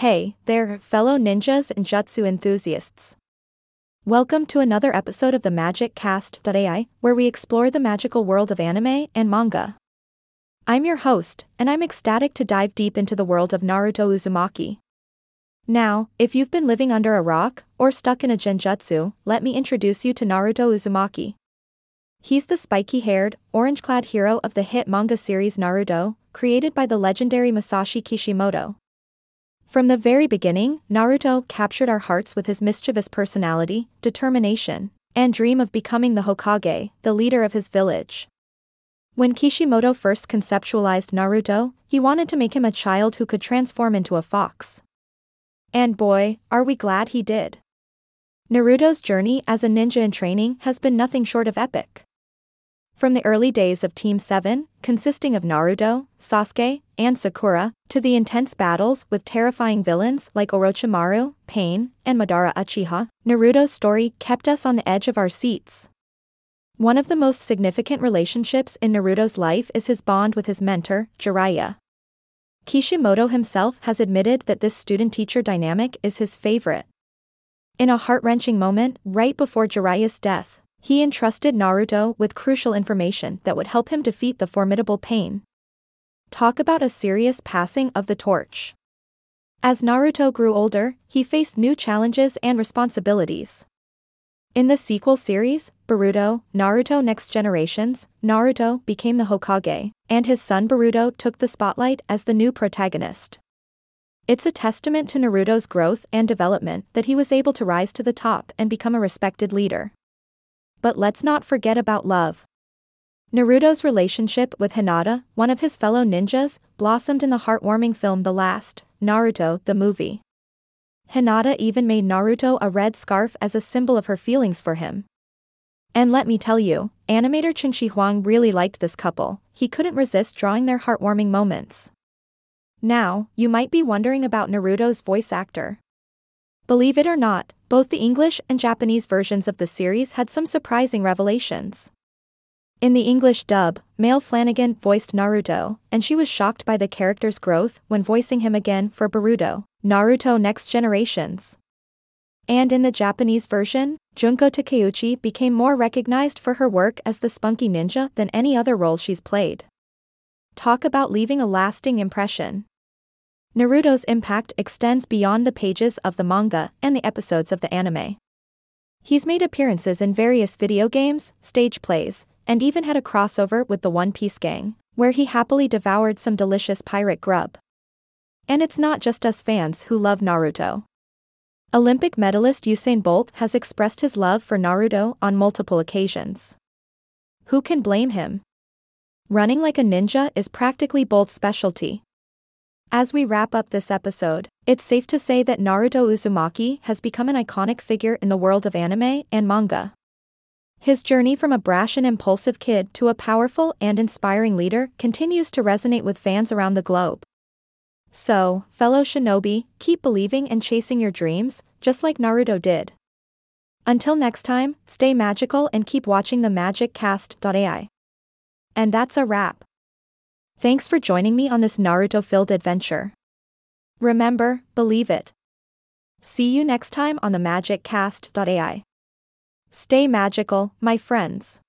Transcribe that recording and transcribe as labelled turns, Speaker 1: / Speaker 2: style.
Speaker 1: Hey, there, fellow ninjas and jutsu enthusiasts. Welcome to another episode of the Magic Cast.ai, where we explore the magical world of anime and manga. I'm your host, and I'm ecstatic to dive deep into the world of Naruto Uzumaki. Now, if you've been living under a rock or stuck in a genjutsu, let me introduce you to Naruto Uzumaki. He's the spiky haired, orange clad hero of the hit manga series Naruto, created by the legendary Masashi Kishimoto. From the very beginning, Naruto captured our hearts with his mischievous personality, determination, and dream of becoming the Hokage, the leader of his village. When Kishimoto first conceptualized Naruto, he wanted to make him a child who could transform into a fox. And boy, are we glad he did. Naruto's journey as a ninja in training has been nothing short of epic. From the early days of Team 7, consisting of Naruto, Sasuke, and Sakura, to the intense battles with terrifying villains like Orochimaru, Pain, and Madara Uchiha, Naruto's story kept us on the edge of our seats. One of the most significant relationships in Naruto's life is his bond with his mentor, Jiraiya. Kishimoto himself has admitted that this student teacher dynamic is his favorite. In a heart wrenching moment, right before Jiraiya's death, he entrusted Naruto with crucial information that would help him defeat the formidable pain. Talk about a serious passing of the torch. As Naruto grew older, he faced new challenges and responsibilities. In the sequel series, Boruto, Naruto Next Generations, Naruto became the Hokage, and his son Boruto took the spotlight as the new protagonist. It's a testament to Naruto's growth and development that he was able to rise to the top and become a respected leader. But let's not forget about love. Naruto's relationship with Hinata, one of his fellow ninjas, blossomed in the heartwarming film The Last, Naruto, the movie. Hinata even made Naruto a red scarf as a symbol of her feelings for him. And let me tell you, animator Ching Shi Huang really liked this couple, he couldn't resist drawing their heartwarming moments. Now, you might be wondering about Naruto's voice actor. Believe it or not, both the English and Japanese versions of the series had some surprising revelations. In the English dub, Maile Flanagan voiced Naruto, and she was shocked by the character's growth when voicing him again for Boruto, Naruto Next Generations. And in the Japanese version, Junko Takeuchi became more recognized for her work as the spunky ninja than any other role she's played. Talk about leaving a lasting impression. Naruto's impact extends beyond the pages of the manga and the episodes of the anime. He's made appearances in various video games, stage plays, and even had a crossover with the One Piece gang, where he happily devoured some delicious pirate grub. And it's not just us fans who love Naruto. Olympic medalist Usain Bolt has expressed his love for Naruto on multiple occasions. Who can blame him? Running like a ninja is practically Bolt's specialty. As we wrap up this episode, it's safe to say that Naruto Uzumaki has become an iconic figure in the world of anime and manga. His journey from a brash and impulsive kid to a powerful and inspiring leader continues to resonate with fans around the globe. So, fellow shinobi, keep believing and chasing your dreams, just like Naruto did. Until next time, stay magical and keep watching the magiccast.ai. And that's a wrap. Thanks for joining me on this Naruto filled adventure. Remember, believe it. See you next time on the magiccast.ai. Stay magical, my friends.